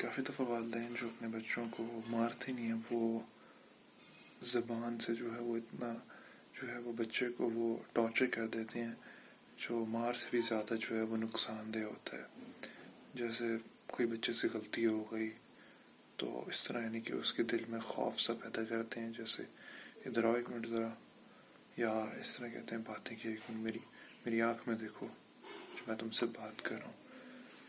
کافی دفعہ والدین جو اپنے بچوں کو مارتے نہیں ہیں، وہ زبان سے جو ہے وہ اتنا جو ہے وہ بچے کو وہ ٹارچر کر دیتے ہیں، جو مار سے بھی زیادہ جو ہے وہ نقصان دہ ہوتا ہے۔ جیسے کوئی بچے سے غلطی ہو گئی تو اس طرح یعنی کہ اس کے دل میں خوف سا پیدا کرتے ہیں، جیسے ادھر آؤ ایک منٹ ذرا، یا اس طرح کہتے ہیں باتیں کہ ایک منٹ میری میری آنکھ میں دیکھو، جو میں تم سے بات کر رہا ہوں۔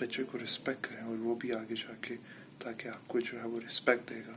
بچے کو رسپیکٹ کریں اور وہ بھی آگے جا کے تاکہ آپ کو جو ہے وہ رسپیکٹ دے گا۔